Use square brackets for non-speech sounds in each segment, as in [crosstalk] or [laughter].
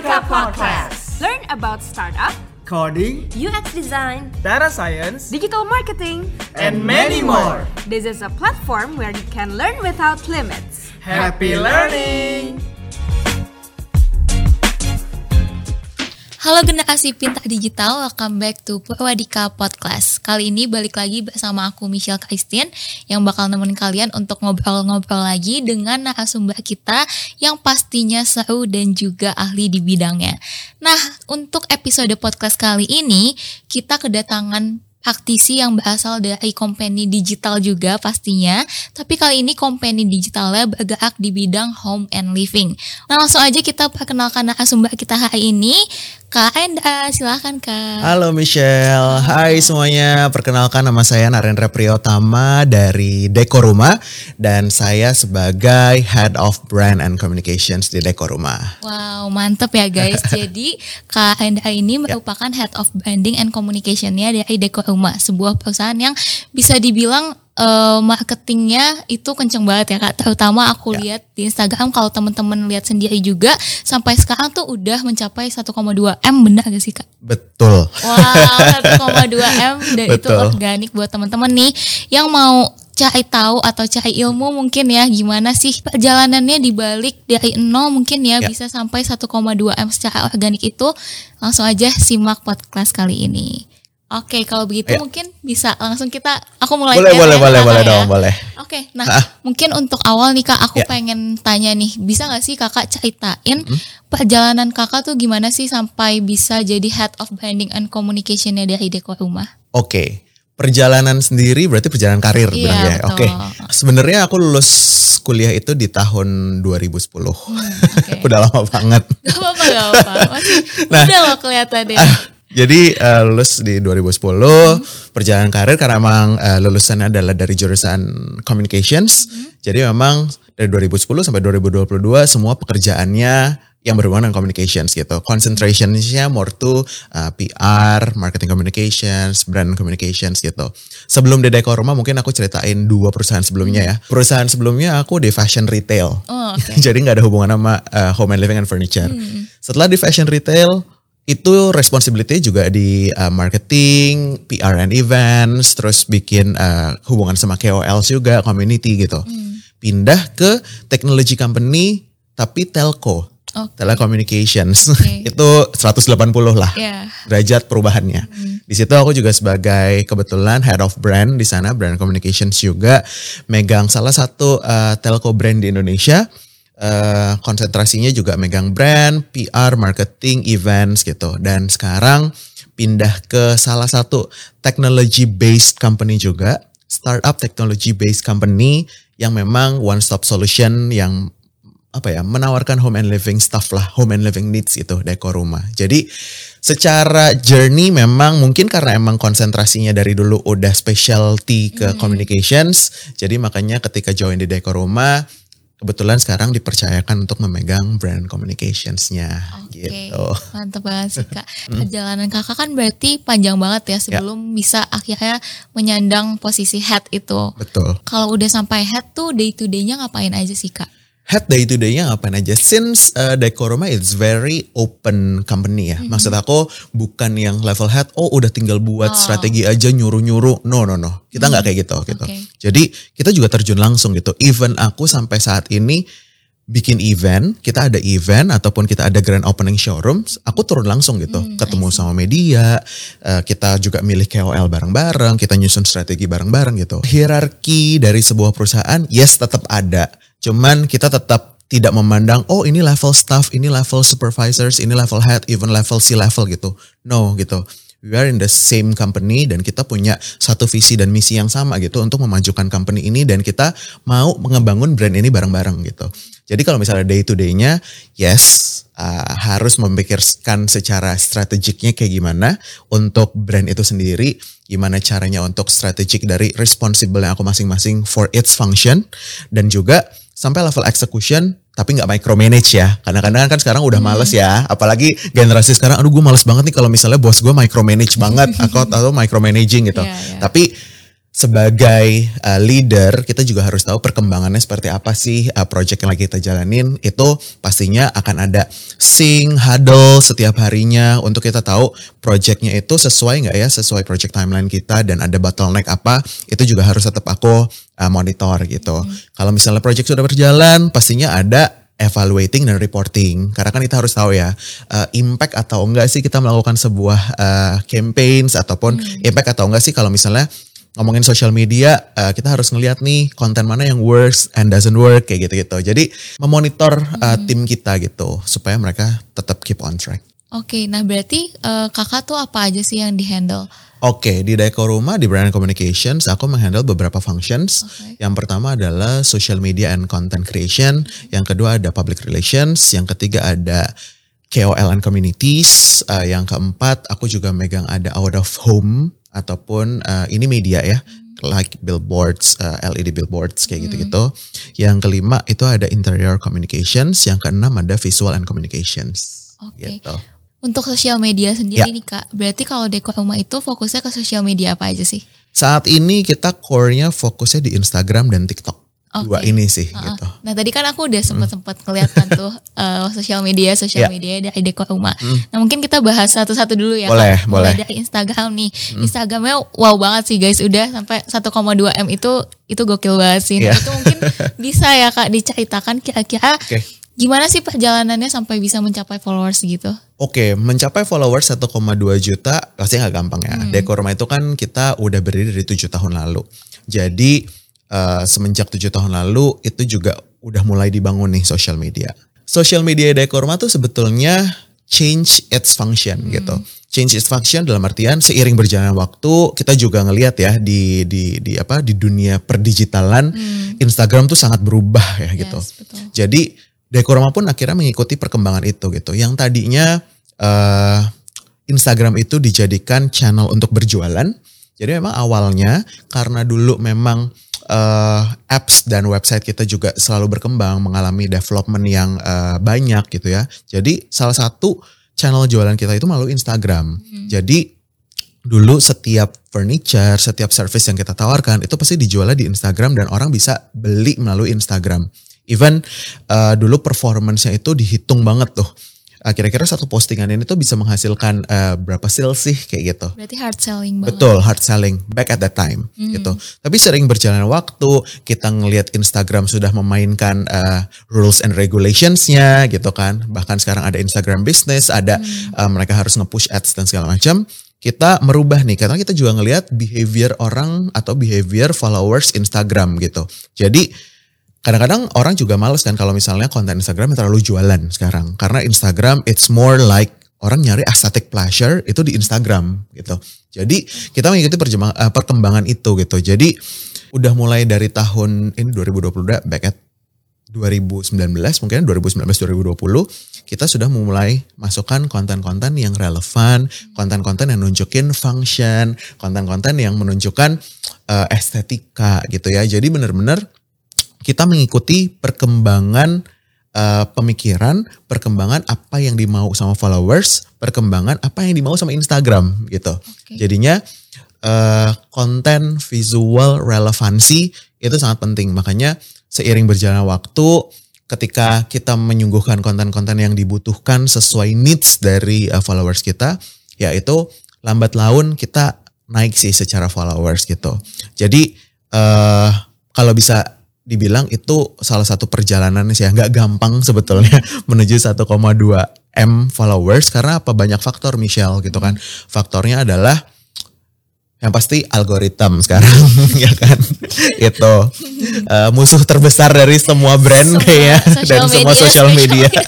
Purwadika Podcast. Learn about startup, coding, UX design, data science, digital marketing. and many more. This is a platform where you can learn without limits. Happy learning! Halo generasi pintar digital, welcome back to Purwadika Podcast. Kali ini balik lagi bersama aku Michelle Christine yang bakal nemenin kalian untuk ngobrol-ngobrol lagi dengan narasumber kita yang pastinya seru dan juga ahli di bidangnya. Nah, untuk episode podcast kali ini kita kedatangan praktisi yang berasal dari company digital juga pastinya. Tapi kali ini company digitalnya bergerak di bidang home and living. Nah langsung aja kita perkenalkan narasumber kita hari ini. Kak Enda, silahkan Kak. Halo Michelle, hai semuanya. Perkenalkan nama saya Narendra Priyotama dari Deko Rumah dan saya sebagai Head of Brand and Communications di Deko Rumah. Wow, mantep ya guys. [laughs] Jadi Kak Enda ini merupakan Head of Branding and Communication-nya dari Deko Rumah, sebuah perusahaan yang bisa dibilang eh, marketingnya itu kenceng banget ya kak. Terutama aku lihat di Instagram kalau teman-teman lihat sendiri juga sampai sekarang tuh udah mencapai 1,2 m benar gak sih kak? Betul. Wow, [laughs] 1,2 m dan itu Betul. organik buat teman-teman nih yang mau cari tahu atau cari ilmu mungkin ya gimana sih perjalanannya dibalik dari nol mungkin ya, Ya. bisa sampai 1,2 m secara organik itu langsung aja simak podcast kali ini. Oke, kalau begitu Ya. mungkin bisa langsung kita aku mulai Boleh, boleh, ya, boleh, Kakak boleh ya. dong, boleh. Oke, nah Ah. mungkin untuk awal nih kak, aku Ya. pengen tanya nih, bisa nggak sih kakak ceritain Hmm? perjalanan kakak tuh gimana sih sampai bisa jadi head of branding and communication-nya dari Deko Rumah? Oke. Perjalanan sendiri berarti perjalanan karir Iya, bilangnya. betul. Oke. Sebenarnya aku lulus kuliah itu di tahun 2010. Hmm, oke. [laughs] Udah lama banget. Gak apa-apa, gak apa-apa. Masih Nah. udah loh kelihatannya. Jadi eh, lulus di 2010, perjalanan karir karena emang eh, lulusannya adalah dari jurusan communications. Jadi memang dari 2010 sampai 2022 semua pekerjaannya yang berhubungan dengan communications gitu. Concentrationsnya more to eh, PR, marketing communications, brand communications gitu. Sebelum di Deko Rumah mungkin aku ceritain dua perusahaan sebelumnya ya. Perusahaan sebelumnya aku di fashion retail. Oh, oke. [laughs] Jadi nggak ada hubungan sama eh, home and living and furniture. Setelah di fashion retail itu responsibility juga di uh, marketing, PR and events, terus bikin uh, hubungan sama KOL juga, community gitu. Pindah ke technology company tapi telco, Oke. telecommunications. Oke. [laughs] itu 180 lah Iya. derajat perubahannya. Di situ aku juga sebagai kebetulan head of brand di sana, brand communications juga megang salah satu uh, telco brand di Indonesia. Uh, konsentrasinya juga megang brand, PR, marketing, events gitu. Dan sekarang pindah ke salah satu technology based company juga, startup technology based company yang memang one stop solution yang apa ya menawarkan home and living stuff lah home and living needs itu dekor rumah jadi secara journey memang mungkin karena emang konsentrasinya dari dulu udah specialty ke communications jadi makanya ketika join di dekor rumah kebetulan sekarang dipercayakan untuk memegang brand communicationsnya Oke, gitu mantep banget sih kak. [laughs] Perjalanan kakak kan berarti panjang banget ya sebelum bisa akhirnya menyandang posisi head itu. betul Kalau udah sampai head tuh day to day-nya ngapain aja sih kak? Head day to day-nya ngapain aja. Since uh, Dekoroma it's very open company ya. Maksud aku bukan yang level head, oh udah tinggal buat strategi aja nyuruh-nyuruh. No, no, no. Kita nggak kayak gitu gitu. Oke. Jadi kita juga terjun langsung gitu. Even aku sampai saat ini bikin event, kita ada event ataupun kita ada grand opening showroom, aku turun langsung gitu, ketemu sama media, eh, kita juga milih KOL bareng-bareng, kita nyusun strategi bareng-bareng gitu. Hierarki dari sebuah perusahaan, yes tetap ada, cuman kita tetap tidak memandang, oh ini level staff, ini level supervisors, ini level head, even level C level gitu. No gitu. We are in the same company dan kita punya satu visi dan misi yang sama gitu untuk memajukan company ini dan kita mau ngebangun brand ini bareng-bareng gitu. Jadi kalau misalnya day to day-nya, yes uh, harus memikirkan secara strategiknya kayak gimana untuk brand itu sendiri, gimana caranya untuk strategik dari responsible yang aku masing-masing for its function dan juga sampai level execution tapi nggak micromanage ya. Kadang-kadang kan sekarang udah males ya, apalagi generasi sekarang aduh gue males banget nih kalau misalnya bos gue micromanage banget [laughs] atau atau micromanaging gitu. Iya, iya. Tapi sebagai uh, leader kita juga harus tahu perkembangannya seperti apa sih uh, project yang lagi kita jalanin. Itu pastinya akan ada sync huddle setiap harinya untuk kita tahu projectnya itu sesuai nggak ya sesuai project timeline kita dan ada bottleneck apa itu juga harus tetap aku uh, monitor gitu. Kalau misalnya project sudah berjalan pastinya ada evaluating dan reporting. Karena kan kita harus tahu ya uh, impact atau enggak sih kita melakukan sebuah uh, campaigns ataupun impact atau enggak sih kalau misalnya ngomongin social media uh, kita harus ngelihat nih konten mana yang works and doesn't work kayak gitu-gitu. Jadi memonitor uh, tim kita gitu supaya mereka tetap keep on track. Oke, nah berarti eh, kakak tuh apa aja sih yang dihandle? Oke, di Deko Rumah di Brand Communications aku menghandle beberapa functions. Oke. Yang pertama adalah social media and content creation, yang kedua ada public relations, yang ketiga ada KOL and communities, eh, yang keempat aku juga megang ada out of home ataupun eh, ini media ya. like billboards, eh, LED billboards kayak gitu-gitu. Yang kelima itu ada interior communications, yang keenam ada visual and communications. Oke. Gitu. Untuk sosial media sendiri Ya. nih kak, berarti kalau Deko Rumah itu fokusnya ke sosial media apa aja sih? Saat ini kita core-nya fokusnya di Instagram dan TikTok. Dua Oke. ini sih Heeh. gitu. Nah tadi kan aku udah sempat sempat kelihatan [laughs] tuh eh, sosial media sosial Ya. media dari Deko Rumah. Nah mungkin kita bahas satu-satu dulu ya. Boleh, Kak. boleh. Dari Instagram nih. Instagramnya wow banget sih guys. Udah sampai 1,2 m itu itu gokil banget sih. Nah, Ya. Itu mungkin [laughs] bisa ya kak diceritakan kira-kira gimana sih perjalanannya sampai bisa mencapai followers gitu? Oke, mencapai followers 1,2 juta pasti nggak gampang ya. Dekorma itu kan kita udah berdiri dari tujuh tahun lalu. Jadi eh, semenjak tujuh tahun lalu itu juga udah mulai dibangun nih social media. Social media Dekorma tuh sebetulnya change its function gitu. Change its function dalam artian seiring berjalannya waktu kita juga ngelihat ya di di di apa di dunia perdigitalan Instagram tuh sangat berubah ya gitu. Yes, betul. Jadi Dekorama pun akhirnya mengikuti perkembangan itu gitu. Yang tadinya eh, Instagram itu dijadikan channel untuk berjualan. Jadi memang awalnya karena dulu memang eh, apps dan website kita juga selalu berkembang, mengalami development yang eh, banyak gitu ya. Jadi salah satu channel jualan kita itu melalui Instagram. Jadi dulu setiap furniture, setiap service yang kita tawarkan itu pasti dijualnya di Instagram dan orang bisa beli melalui Instagram. Even uh, dulu performance-nya itu dihitung banget tuh. Uh, Kira-kira satu postingan ini tuh bisa menghasilkan uh, berapa sales sih kayak gitu. Berarti hard selling banget. Betul, hard selling back at that time gitu. Tapi sering berjalan waktu, kita ngelihat Instagram sudah memainkan uh, rules and regulations-nya gitu kan. Bahkan sekarang ada Instagram business, ada uh, mereka harus nge-push ads dan segala macam. Kita merubah nih karena kita juga ngelihat behavior orang atau behavior followers Instagram gitu. Jadi kadang-kadang orang juga males kan kalau misalnya konten Instagram yang terlalu jualan sekarang. Karena Instagram it's more like orang nyari aesthetic pleasure itu di Instagram gitu. Jadi kita mengikuti eh, perkembangan itu gitu. Jadi udah mulai dari tahun ini 2020 udah back at 2019 mungkin 2019 2020 kita sudah memulai masukkan konten-konten yang relevan, konten-konten yang nunjukin function, konten-konten yang menunjukkan eh, estetika gitu ya. Jadi benar-benar kita mengikuti perkembangan eh, pemikiran, perkembangan apa yang dimau sama followers, perkembangan apa yang dimau sama Instagram gitu. Jadinya eh, konten visual relevansi itu sangat penting. Makanya seiring berjalannya waktu, ketika kita menyuguhkan konten-konten yang dibutuhkan sesuai needs dari eh, followers kita, yaitu lambat laun kita naik sih secara followers gitu. Jadi eh kalau bisa dibilang itu salah satu perjalanan sih ya. Nggak gampang sebetulnya [laughs] menuju 1,2 m followers. Karena apa? Banyak faktor Michelle gitu kan. Faktornya adalah yang pasti algoritma sekarang [laughs] ya kan? [laughs] Itu eh, musuh terbesar dari semua brand Semua kayaknya dan semua media, social social media. media.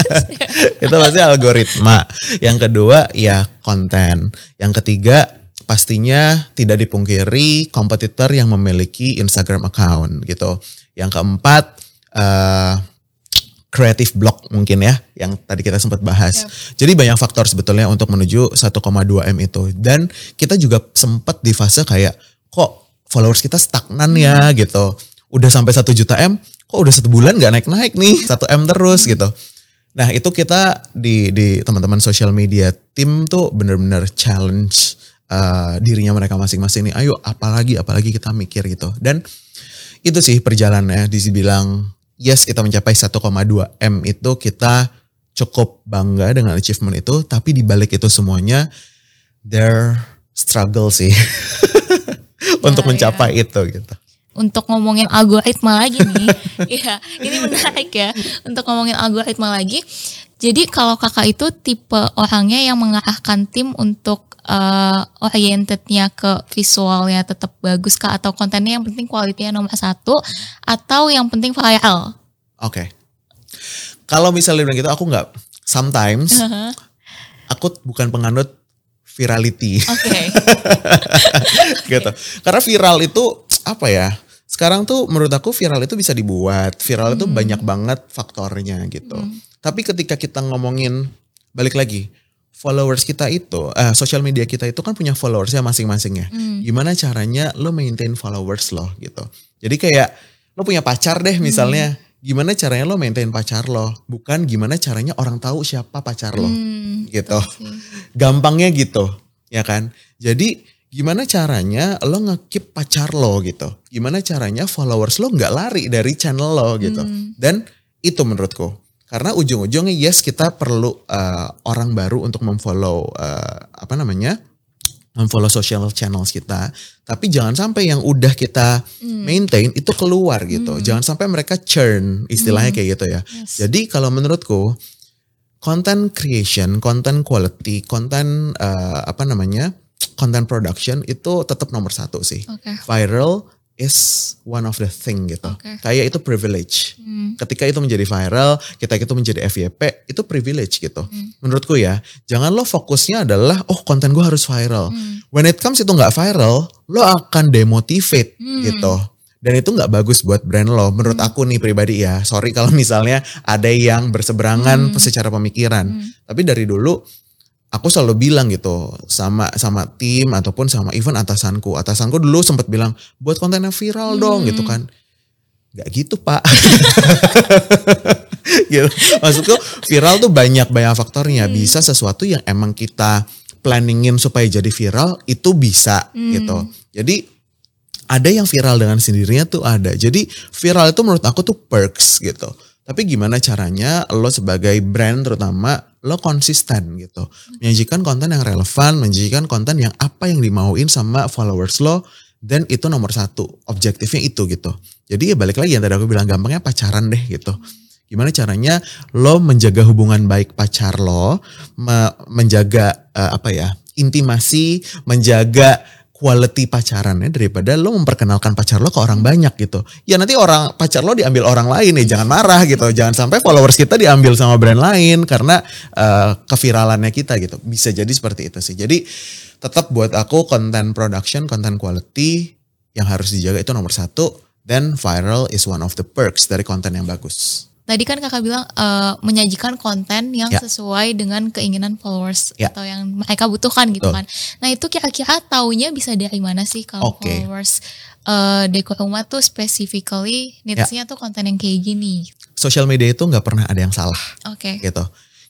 itu pasti algoritma. Yang kedua ya konten. Yang ketiga pastinya tidak dipungkiri kompetitor yang memiliki Instagram account gitu yang keempat eh creative block mungkin ya yang tadi kita sempat bahas. Jadi banyak faktor sebetulnya untuk menuju 1,2 M itu dan kita juga sempat di fase kayak kok followers kita stagnan ya gitu. Udah sampai 1 juta M, kok udah satu bulan nggak naik-naik nih 1 M terus gitu. Nah itu kita di di teman-teman social media tim tuh bener-bener challenge uh, dirinya mereka masing-masing nih. Ayo apalagi apalagi kita mikir gitu. Dan itu sih perjalanannya dibilang yes kita mencapai 1,2 M itu kita cukup bangga dengan achievement itu. Tapi di balik itu semuanya there struggle sih [laughs] untuk Ya, mencapai itu gitu. untuk ngomongin algoritma lagi nih. [laughs] Iya, ini menarik ya. Untuk ngomongin algoritma lagi. Jadi kalau kakak itu tipe orangnya yang mengarahkan tim untuk uh, orientednya ke visualnya tetap bagus kak atau kontennya yang penting kualitinya nomor satu atau yang penting viral. Oke. Kalau misalnya bilang gitu aku nggak sometimes aku bukan penganut virality Oke. [laughs] gitu. Karena viral itu apa ya? Sekarang tuh menurut aku viral itu bisa dibuat. Viral itu banyak banget faktornya gitu. Tapi ketika kita ngomongin balik lagi followers kita itu, eh, social media kita itu kan punya followersnya masing-masing ya. Gimana caranya lo maintain followers lo gitu. Jadi kayak lo punya pacar deh misalnya. Gimana caranya lo maintain pacar lo? Bukan gimana caranya orang tahu siapa pacar lo Hmm, gitu. [laughs] Gampangnya gitu, ya kan? Jadi gimana caranya lo ngekip pacar lo gitu? Gimana caranya followers lo nggak lari dari channel lo gitu? Dan itu menurutku. Karena ujung-ujungnya yes kita perlu uh, orang baru untuk memfollow uh, apa namanya? memfollow social channels kita. Tapi jangan sampai yang udah kita maintain itu keluar gitu. Jangan sampai mereka churn istilahnya kayak gitu ya. Jadi kalau menurutku content creation, content quality, content uh, apa namanya, content production itu tetap nomor satu sih. Oke. Viral is one of the thing gitu. Oke. Kayak itu privilege. Ketika itu menjadi viral, kita itu menjadi FYP, itu privilege gitu. Menurutku ya, jangan lo fokusnya adalah oh konten gue harus viral. When it comes itu nggak viral, lo akan demotivate gitu. Dan itu nggak bagus buat brand lo. Menurut aku nih pribadi ya. Sorry kalau misalnya ada yang berseberangan secara pemikiran. Tapi dari dulu aku selalu bilang gitu sama sama tim ataupun sama event atasanku. Atasanku dulu sempat bilang buat kontennya viral dong gitu kan. Gak gitu pak. [laughs] gitu. Maksudku viral tuh banyak banyak faktornya. Bisa sesuatu yang emang kita planningin supaya jadi viral itu bisa gitu. Jadi ada yang viral dengan sendirinya tuh ada. Jadi viral itu menurut aku tuh perks gitu. Tapi gimana caranya lo sebagai brand terutama lo konsisten gitu. Menyajikan konten yang relevan, menyajikan konten yang apa yang dimauin sama followers lo. Dan itu nomor satu, objektifnya itu gitu. Jadi ya balik lagi yang tadi aku bilang gampangnya pacaran deh gitu. Gimana caranya lo menjaga hubungan baik pacar lo, me- menjaga eh, apa ya, intimasi, menjaga quality pacarannya daripada lo memperkenalkan pacar lo ke orang banyak gitu. Ya nanti orang pacar lo diambil orang lain ya jangan marah gitu. Jangan sampai followers kita diambil sama brand lain karena eh, keviralannya kita gitu. Bisa jadi seperti itu sih. Jadi tetap buat aku content production, content quality yang harus dijaga itu nomor satu. Dan viral is one of the perks dari konten yang bagus. Tadi kan kakak bilang eh, menyajikan konten yang Ya. sesuai dengan keinginan followers Ya. atau yang mereka butuhkan gitu Betul. kan. Nah itu kira-kira taunya bisa dari mana sih kalau Oke. followers eh Deko Rumah tuh specifically Ya. needs-nya tuh konten yang kayak gini. Social media itu nggak pernah ada yang salah. Oke. gitu.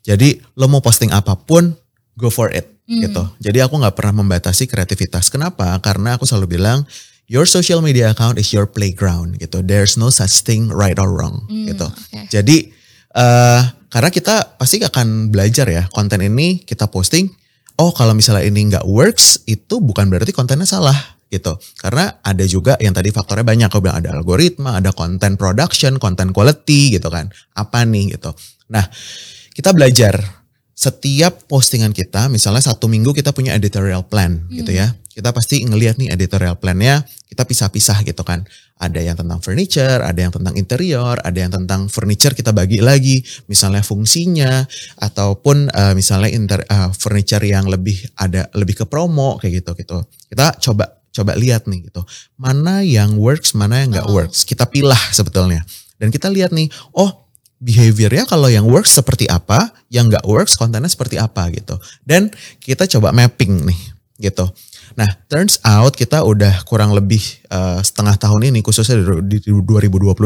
Jadi lo mau posting apa pun, go for it gitu. Jadi aku nggak pernah membatasi kreativitas. Kenapa? Karena aku selalu bilang your social media account is your playground gitu. There's no such thing right or wrong gitu. oke. Jadi eh karena kita pasti akan belajar ya konten ini kita posting. Oh kalau misalnya ini nggak works itu bukan berarti kontennya salah gitu. Karena ada juga yang tadi faktornya banyak. Aku bilang ada algoritma, ada content production, content quality gitu kan. Apa nih gitu. Nah kita belajar setiap postingan kita, misalnya satu minggu kita punya editorial plan gitu ya. Kita pasti ngelihat nih editorial plannya, kita pisah-pisah gitu kan. Ada yang tentang furniture, ada yang tentang interior, ada yang tentang furniture kita bagi lagi, misalnya fungsinya, ataupun eh, misalnya inter, eh, furniture yang lebih ada lebih ke promo kayak gitu gitu. Kita coba coba lihat nih gitu, mana yang works, mana yang nggak works. Kita pilah sebetulnya, dan kita lihat nih, oh behaviornya kalau yang works seperti apa, yang nggak works kontennya seperti apa gitu. Dan kita coba mapping nih gitu. Nah, turns out kita udah kurang lebih eh, setengah tahun ini khususnya di, di 2022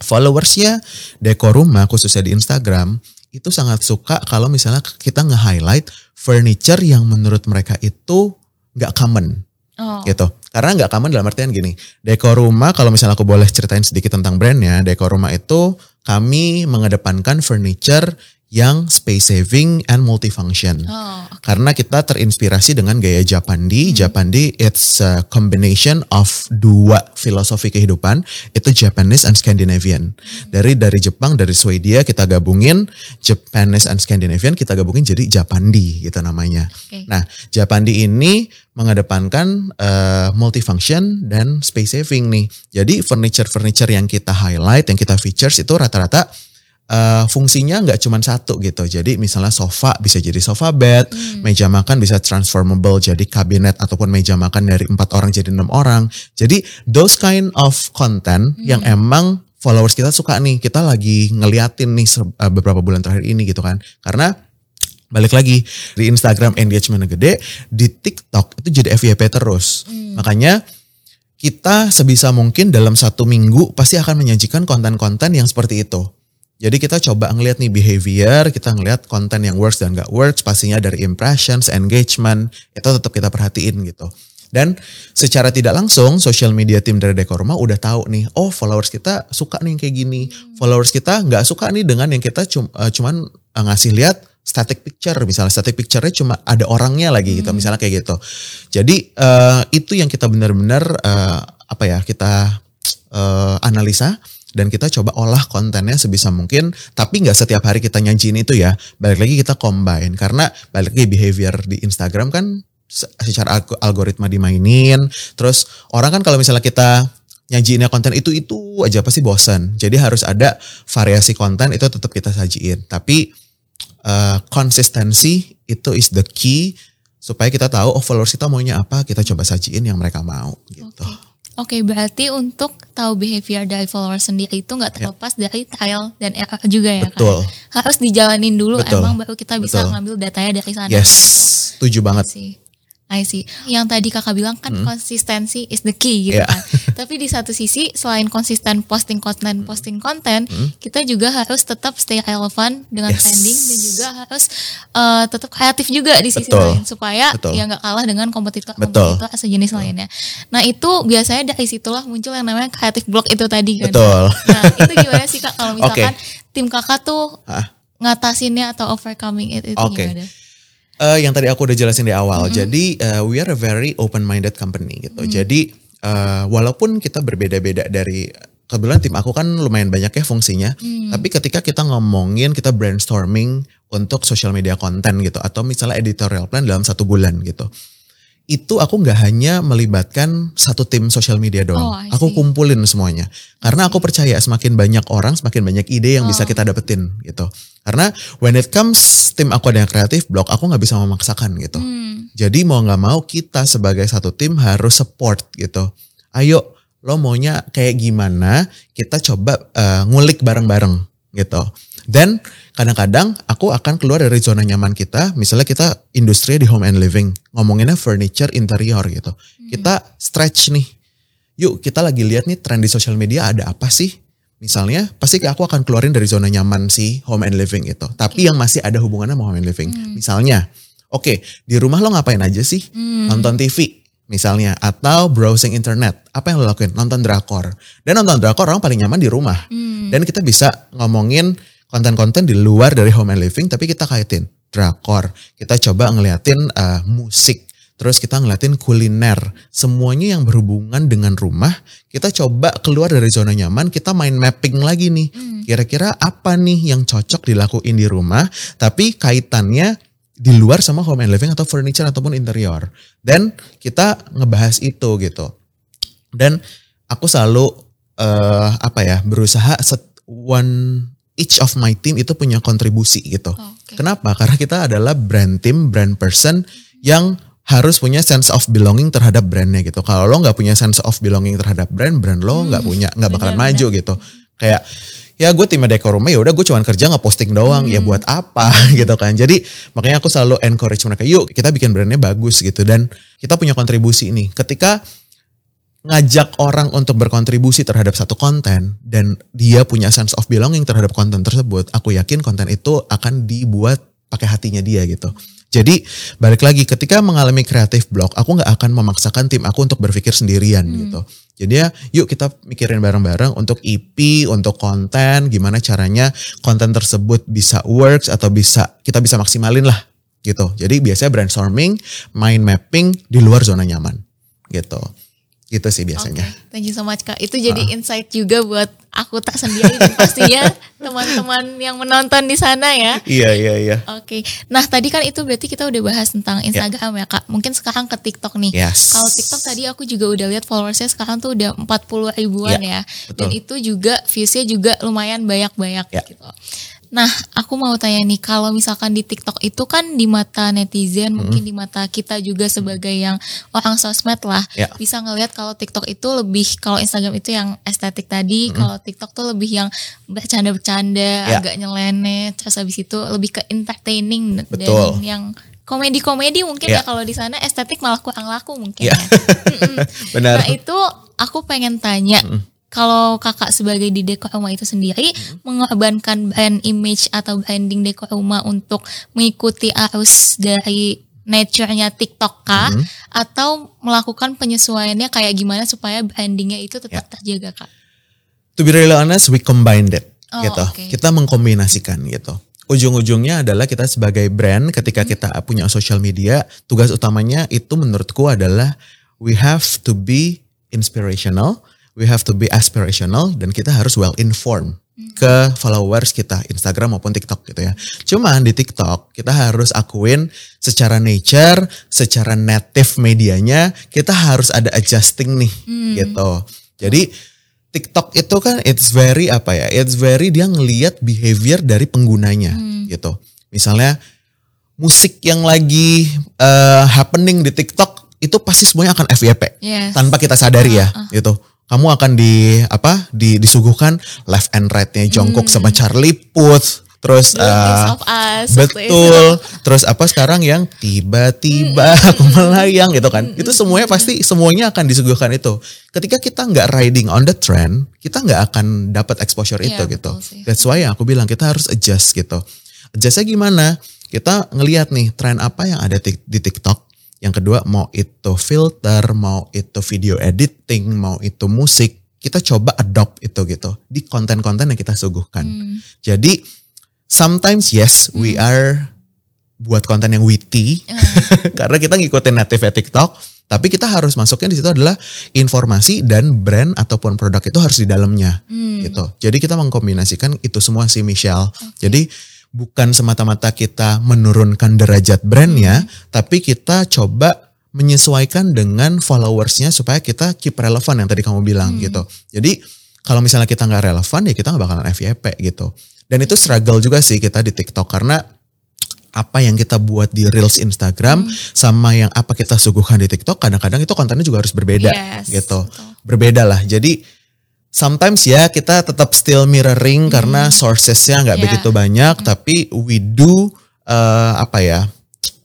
followersnya Deko Rumah khususnya di Instagram itu sangat suka kalau misalnya kita nge-highlight furniture yang menurut mereka itu nggak common Oh. gitu. Karena nggak common dalam artian gini, dekor rumah kalau misalnya aku boleh ceritain sedikit tentang brandnya, dekor rumah itu kami mengedepankan furniture yang space saving and multifunction. Oh, Karena kita terinspirasi dengan gaya Japandi. Japandi it's a combination of dua filosofi kehidupan, itu Japanese and Scandinavian. Dari dari Jepang, dari Swedia kita gabungin Japanese and Scandinavian kita gabungin jadi Japandi gitu namanya. Oke. Nah, Japandi ini mengedepankan eh, multifunction dan space saving nih. Jadi furniture-furniture yang kita highlight, yang kita features itu rata-rata eh, fungsinya nggak cuma satu gitu. Jadi misalnya sofa bisa jadi sofa bed, meja makan bisa transformable jadi kabinet ataupun meja makan dari empat orang jadi enam orang. Jadi those kind of content yang emang followers kita suka nih. Kita lagi ngeliatin nih eh, beberapa bulan terakhir ini gitu kan. Karena balik lagi di Instagram engagementnya gede, di TikTok itu jadi FYP terus. Makanya kita sebisa mungkin dalam satu minggu pasti akan menyajikan konten-konten yang seperti itu. Jadi kita coba ngeliat nih behavior, kita ngeliat konten yang works dan gak works, pastinya dari impressions, engagement, itu tetap kita perhatiin gitu. Dan secara tidak langsung social media tim dari Dekor Rumah udah tahu nih, oh followers kita suka nih yang kayak gini. Followers kita nggak suka nih dengan yang kita cum- eh, cuman eh, ngasih lihat static picture, misalnya static picture-nya cuma ada orangnya lagi gitu, misalnya kayak gitu. Jadi eh, itu yang kita benar-benar eh, apa ya kita eh, analisa dan kita coba olah kontennya sebisa mungkin tapi nggak setiap hari kita nyajiin itu ya. Balik lagi kita combine karena balik lagi behavior di Instagram kan se- secara alg- algoritma dimainin. Terus orang kan kalau misalnya kita nyajiinnya konten itu itu aja pasti bosan jadi harus ada variasi konten itu tetap kita sajiin. Tapi eh, konsistensi itu is the key supaya kita tahu oh followers kita maunya apa kita coba sajiin yang mereka mau gitu Oke, berarti untuk tahu behavior dari followers sendiri itu nggak terlepas dari trial dan error juga ya Ya. Betul. kan? Harus dijalanin dulu Betul. emang baru kita bisa Betul. ngambil datanya dari sana. yes setuju banget sih. I see. Yang tadi kakak bilang kan konsistensi is the key gitu Iya. kan. [laughs] Tapi di satu sisi selain konsisten posting konten, posting konten, kita juga harus tetap stay relevant dengan Yes. trending dan juga harus eh, tetap kreatif juga di sisi Betul. lain supaya Betul. ya nggak kalah dengan kompetitor Betul. kompetitor sejenis lainnya. Nah itu biasanya dari situlah muncul yang namanya kreatif block itu tadi kan. Betul. Nah itu gimana sih kak kalau [laughs] misalkan tim kakak tuh Hah? ngatasinnya atau overcoming it itu Oke. gimana? Eh, yang tadi aku udah jelasin di awal. Jadi eh, we are a very open-minded company gitu. Jadi eh, walaupun kita berbeda-beda dari kebetulan tim aku kan lumayan banyak ya fungsinya. Tapi ketika kita ngomongin kita brainstorming untuk social media konten gitu atau misalnya editorial plan dalam satu bulan gitu. Itu aku nggak hanya melibatkan satu tim social media doang. Oh, aku kumpulin semuanya. Karena aku percaya semakin banyak orang semakin banyak ide yang Oh. bisa kita dapetin gitu. Karena when it comes tim aku ada yang kreatif blog aku nggak bisa memaksakan gitu. Hmm. Jadi mau nggak mau kita sebagai satu tim harus support gitu. Ayo lo maunya kayak gimana kita coba eh, ngulik bareng-bareng gitu. Dan kadang-kadang aku akan keluar dari zona nyaman kita. Misalnya kita industri di home and living. Ngomonginnya furniture interior gitu. Kita stretch nih. Yuk kita lagi lihat nih tren di sosial media ada apa sih? Misalnya pasti aku akan keluarin dari zona nyaman si home and living itu. Tapi yang masih ada hubungannya sama home and living. Misalnya, oke di rumah lo ngapain aja sih? Nonton TV misalnya atau browsing internet. Apa yang lo lakuin? Nonton drakor. Dan nonton drakor orang paling nyaman di rumah. Dan kita bisa ngomongin konten-konten di luar dari home and living tapi kita kaitin drakor. Kita coba ngeliatin eh, musik. Terus kita ngeliatin kuliner. Semuanya yang berhubungan dengan rumah. Kita coba keluar dari zona nyaman. Kita main mapping lagi nih. Kira-kira apa nih yang cocok dilakuin di rumah. Tapi kaitannya di luar sama home and living atau furniture ataupun interior. Dan kita ngebahas itu gitu. Dan aku selalu eh apa ya berusaha set one each of my team itu punya kontribusi gitu. Oke. Kenapa? Karena kita adalah brand team, brand person yang harus punya sense of belonging terhadap brandnya gitu. Kalau lo nggak punya sense of belonging terhadap brand, brand lo nggak punya nggak bakalan benar, maju gitu. Kayak ya gue tim dekor rumah ya udah gue cuman kerja nggak posting doang ya buat apa [laughs] gitu kan. Jadi makanya aku selalu encourage mereka, yuk kita bikin brandnya bagus gitu dan kita punya kontribusi ini. Ketika ngajak orang untuk berkontribusi terhadap satu konten dan dia punya sense of belonging terhadap konten tersebut, aku yakin konten itu akan dibuat pakai hatinya dia gitu. Jadi balik lagi ketika mengalami kreatif block, aku nggak akan memaksakan tim aku untuk berpikir sendirian gitu. Jadi ya yuk kita mikirin bareng-bareng untuk EP, untuk konten, gimana caranya konten tersebut bisa works atau bisa kita bisa maksimalin lah gitu. Jadi biasanya brainstorming, mind mapping di luar zona nyaman gitu. Gitu sih biasanya. Oke, thank you so much Kak. Itu jadi insight juga buat aku tak sendiri dan pastinya [laughs] teman-teman yang menonton di sana ya. Iya iya iya. Oke, nah tadi kan itu berarti kita udah bahas tentang Instagram ya kak. Mungkin sekarang ke TikTok nih. Yes. Kalau TikTok tadi aku juga udah lihat followersnya sekarang tuh udah 40 ribuan Ya, ya. Dan betul. itu juga viewsnya juga lumayan banyak-banyak Ya. gitu. Nah, aku mau tanya nih, kalau misalkan di TikTok itu kan di mata netizen, Hmm. mungkin di mata kita juga sebagai yang orang sosmed lah, Ya. bisa ngelihat kalau TikTok itu lebih, kalau Instagram itu yang estetik tadi, kalau TikTok tuh lebih yang bercanda-bercanda, Ya. agak nyeleneh, terus habis itu lebih ke entertaining Betul. dan yang komedi-komedi mungkin ya, Ya. kalau di sana estetik malah kurang laku mungkin Ya. ya. Mm-mm. [laughs] Benar. Nah itu aku pengen tanya, kalau kakak sebagai di dekor rumah itu sendiri mengorbankan brand image atau branding dekor rumah untuk mengikuti arus dari nature-nya TikTok kah? Atau melakukan penyesuaiannya kayak gimana supaya brandingnya itu tetap terjaga kak? To be really honest, we combined it Oh, gitu. oke. Kita mengkombinasikan gitu. Ujung-ujungnya adalah kita sebagai brand ketika Hmm. kita punya social media, tugas utamanya itu menurutku adalah we have to be inspirational, we have to be aspirational dan kita harus well informed Hmm. ke followers kita Instagram maupun TikTok gitu ya. Cuman di TikTok kita harus akuin secara nature, secara native medianya kita harus ada adjusting nih Hmm. gitu. Jadi TikTok itu kan it's very apa ya? It's very dia ngelihat behavior dari penggunanya gitu. Misalnya musik yang lagi eh, happening di TikTok itu pasti semuanya akan FYP Yes. tanpa kita sadari ya gitu. Kamu akan di apa? Di, disuguhkan left and right-nya Jungkook sama Charlie Puth. Terus of Us, betul. Terus apa sekarang yang tiba-tiba aku melayang gitu kan? Itu semuanya pasti semuanya akan disuguhkan itu. Ketika kita nggak riding on the trend, kita nggak akan dapat exposure Iya, itu gitu. sih. That's why yang aku bilang kita harus adjust gitu. Adjustnya gimana? Kita ngelihat nih tren apa yang ada di TikTok. Yang kedua mau itu filter, mau itu video editing, mau itu musik, kita coba adopt itu gitu di konten-konten yang kita suguhkan. Hmm. Jadi sometimes yes we are buat konten yang witty [laughs] karena kita ngikutin native TikTok tapi kita harus masukin di situ adalah informasi dan brand ataupun produk itu harus di dalamnya gitu. Jadi kita mengkombinasikan itu semua si Michelle. Jadi bukan semata-mata kita menurunkan derajat brandnya, tapi kita coba menyesuaikan dengan followersnya supaya kita keep relevan yang tadi kamu bilang gitu. Jadi kalau misalnya kita nggak relevan ya kita nggak bakalan FYP gitu. Dan itu struggle juga sih kita di TikTok karena apa yang kita buat di Reels Instagram sama yang apa kita suguhkan di TikTok kadang-kadang itu kontennya juga harus berbeda Yes, gitu. betul. Berbeda lah. Jadi sometimes ya kita tetap still mirroring karena sourcesnya nggak Yeah. begitu banyak tapi we do eh, apa ya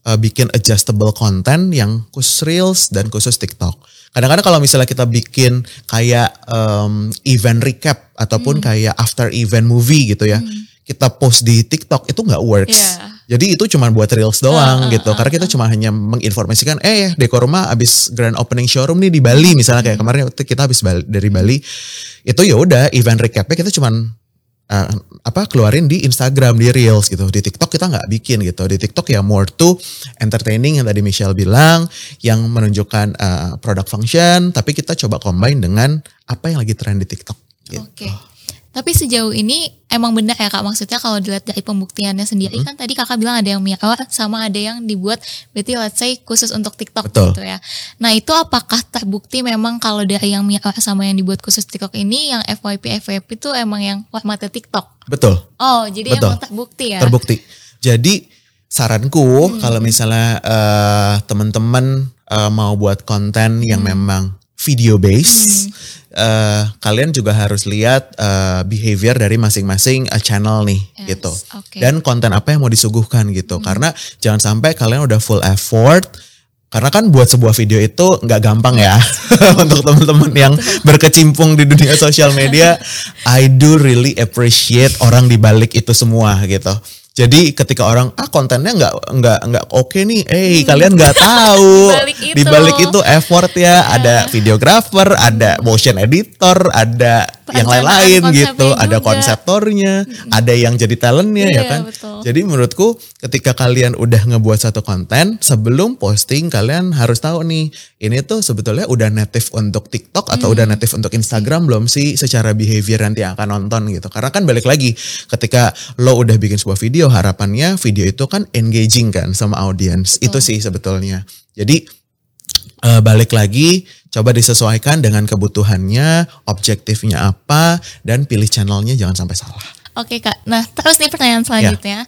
eh, bikin adjustable content yang khusus Reels dan khusus TikTok. Kadang-kadang kalau misalnya kita bikin kayak em, event recap ataupun kayak after event movie gitu ya, kita post di TikTok itu nggak works. Yeah. Jadi itu cuma buat reels doang Ah, gitu. Karena kita cuma hanya menginformasikan, eh dekor rumah abis grand opening showroom nih di Bali misalnya kayak kemarin kita habis Bali- dari Bali. Itu ya udah event recapnya kita cuman uh, apa keluarin di Instagram di reels gitu. Di TikTok kita nggak bikin gitu. Di TikTok ya more to entertaining yang tadi Michelle bilang, yang menunjukkan uh, product function. Tapi kita coba combine dengan apa yang lagi tren di TikTok. Gitu. Oke. Tapi sejauh ini emang benar ya kak maksudnya kalau dilihat dari pembuktiannya sendiri Mm-hmm. kan tadi kakak bilang ada yang mirror sama ada yang dibuat berarti let's say khusus untuk TikTok Betul. gitu ya. Nah itu apakah terbukti memang kalau dari yang mirror sama yang dibuat khusus TikTok ini yang FYP FYP itu emang yang formatnya TikTok? Betul. Oh jadi Betul. emang terbukti ya? terbukti. Jadi saranku kalau misalnya eh, teman-teman eh, mau buat konten yang memang video based, eh, kalian juga harus lihat eh, behavior dari masing-masing eh, channel nih Yes, gitu. oke. Dan konten apa yang mau disuguhkan gitu. Karena jangan sampai kalian udah full effort Karena kan buat sebuah video itu nggak gampang ya [laughs] untuk teman-teman yang berkecimpung di dunia sosial media. [laughs] I do really appreciate orang di balik itu semua gitu. Jadi ketika orang ah kontennya nggak nggak nggak oke nih, eh kalian nggak tahu. [laughs] Di balik itu. di balik itu effort ya, ada videographer, ada motion editor, ada yang lain-lain gitu, ada juga. konseptornya, ada yang jadi talentnya ya Iya, kan. betul. Jadi menurutku ketika kalian udah ngebuat satu konten, sebelum posting kalian harus tahu nih, ini tuh sebetulnya udah native untuk TikTok atau Hmm. udah native untuk Instagram belum sih secara behavior nanti akan nonton gitu. Karena kan balik lagi, ketika lo udah bikin sebuah video, harapannya video itu kan engaging kan sama audience. Itu sih sebetulnya. Jadi eh, balik lagi coba disesuaikan dengan kebutuhannya, objektifnya apa, dan pilih channelnya jangan sampai salah. Oke kak, nah terus nih pertanyaan selanjutnya.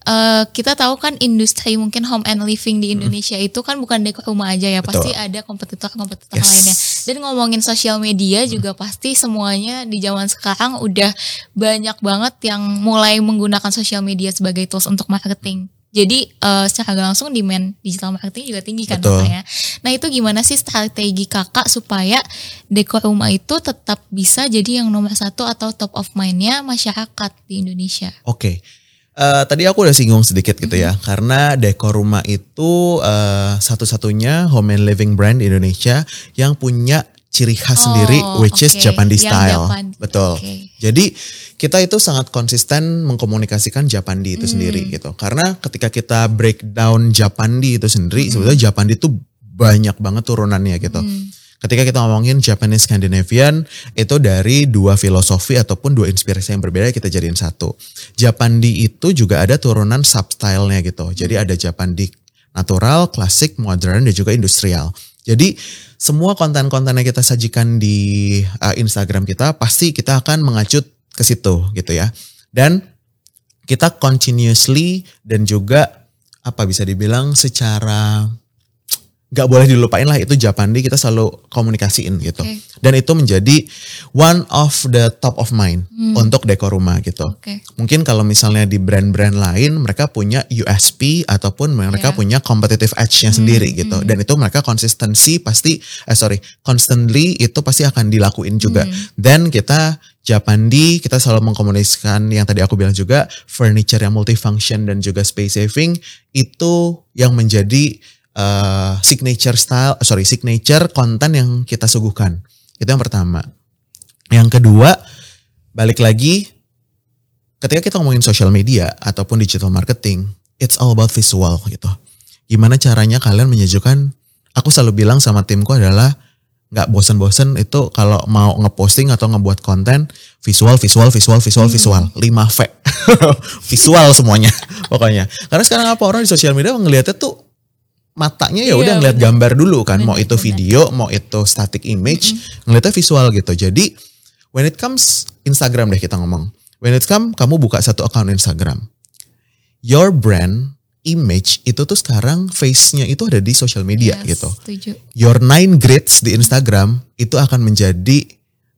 Eh, kita tahu kan industri mungkin home and living di Indonesia itu kan bukan dekor rumah aja ya, pasti Betul. ada kompetitor-kompetitor Yes. lainnya. Dan ngomongin sosial media juga pasti semuanya di zaman sekarang udah banyak banget yang mulai menggunakan sosial media sebagai tools untuk marketing. Jadi eh, secara gak langsung demand digital marketing juga tinggi kan Betul. katanya. Nah itu gimana sih strategi kakak supaya dekor rumah itu tetap bisa jadi yang nomor satu atau top of mindnya masyarakat di Indonesia? Oke. Eh, tadi aku udah singgung sedikit gitu ya, karena dekor rumah itu eh, satu-satunya home and living brand di Indonesia yang punya ciri khas Oh, sendiri, which is oke. Japandi Yang style. Japan- Betul. oke. Jadi kita itu sangat konsisten mengkomunikasikan Japandi Hmm. itu sendiri gitu. Karena ketika kita breakdown Japandi itu sendiri, Hmm. sebetulnya Japandi itu banyak banget turunannya gitu. Ketika kita ngomongin Japanese Scandinavian itu dari dua filosofi ataupun dua inspirasi yang berbeda kita jadiin satu. Japandi itu juga ada turunan substyle-nya gitu. Jadi ada Japandi natural, klasik, modern dan juga industrial. Jadi semua konten-konten yang kita sajikan di uh, Instagram kita pasti kita akan mengacu ke situ gitu ya. Dan kita continuously dan juga apa bisa dibilang secara nggak boleh dilupain lah itu Japandi kita selalu komunikasiin gitu. Oke. Dan itu menjadi one of the top of mind untuk dekor rumah gitu. Oke. Mungkin kalau misalnya di brand-brand lain mereka punya USP ataupun mereka Iya. punya competitive edge-nya sendiri gitu. Dan itu mereka konsistensi pasti eh sorry, constantly itu pasti akan dilakuin juga. Dan kita Japandi kita selalu mengkomunikasikan yang tadi aku bilang juga furniture yang multifunction dan juga space saving itu yang menjadi eh, signature style sorry signature konten yang kita suguhkan. Itu yang pertama. Yang kedua balik lagi ketika kita ngomongin social media ataupun digital marketing, it's all about visual gitu. Gimana caranya kalian menyajikan? Aku selalu bilang sama timku adalah nggak bosen-bosen itu kalau mau ngeposting atau ngebuat konten visual, visual, visual, visual, visual, 5 V, [laughs] visual semuanya [laughs] pokoknya. Karena sekarang apa orang di sosial media ngelihatnya tuh matanya ya Iya, udah ngeliat bener. gambar dulu kan, mau Bener, itu bener. video, mau itu static image, ngeliatnya visual gitu. Jadi when it comes Instagram deh kita ngomong. When it come kamu buka satu account Instagram. Your brand image itu tuh sekarang face-nya itu ada di social media Yes, gitu. Setuju. Your nine grids di Instagram itu akan menjadi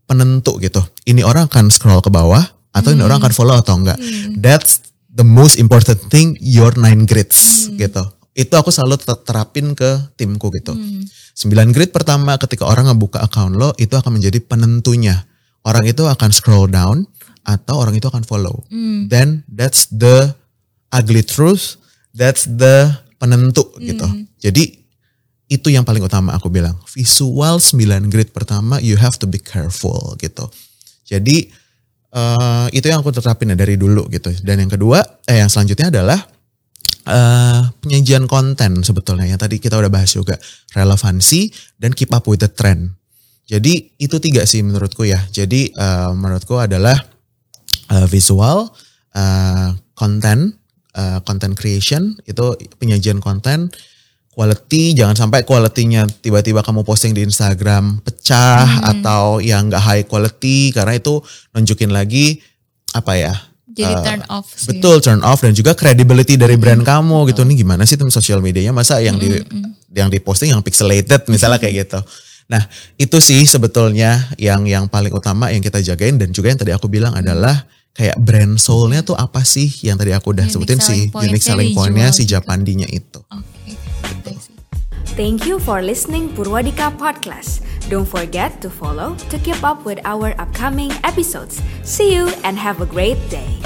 penentu gitu. Ini orang akan scroll ke bawah atau ini orang akan follow atau enggak. That's the most important thing your nine grids gitu. Itu aku selalu ter- terapin ke timku gitu. 9 grid pertama ketika orang ngebuka account lo itu akan menjadi penentunya. Orang itu akan scroll down atau orang itu akan follow. Then that's the ugly truth. That's the penentu gitu. Jadi itu yang paling utama aku bilang. Visual 9 grid pertama you have to be careful gitu. Jadi eh, itu yang aku terapin ya dari dulu gitu. Dan yang kedua, eh yang selanjutnya adalah eh penyajian konten sebetulnya yang tadi kita udah bahas juga relevansi dan keep up with the trend. Jadi itu tiga sih menurutku ya. Jadi eh, menurutku adalah eh, visual, eh, konten, eh, content creation itu penyajian konten, quality jangan sampai quality-nya tiba-tiba kamu posting di Instagram pecah atau yang nggak high quality karena itu nunjukin lagi apa ya Jadi eh, turn off sih. Betul turn off dan juga credibility dari brand kamu gitu. Nih gimana sih tim sosial medianya? Masa yang di yang diposting yang pixelated misalnya kayak gitu. Nah itu sih sebetulnya yang yang paling utama yang kita jagain dan juga yang tadi aku bilang adalah kayak brand soulnya tuh apa sih yang tadi aku udah Unique sebutin sih unique selling pointnya si gitu. Japandinya itu. Gitu sih. Thank you for listening Purwadika Podcast. Don't forget to follow to keep up with our upcoming episodes. See you and have a great day.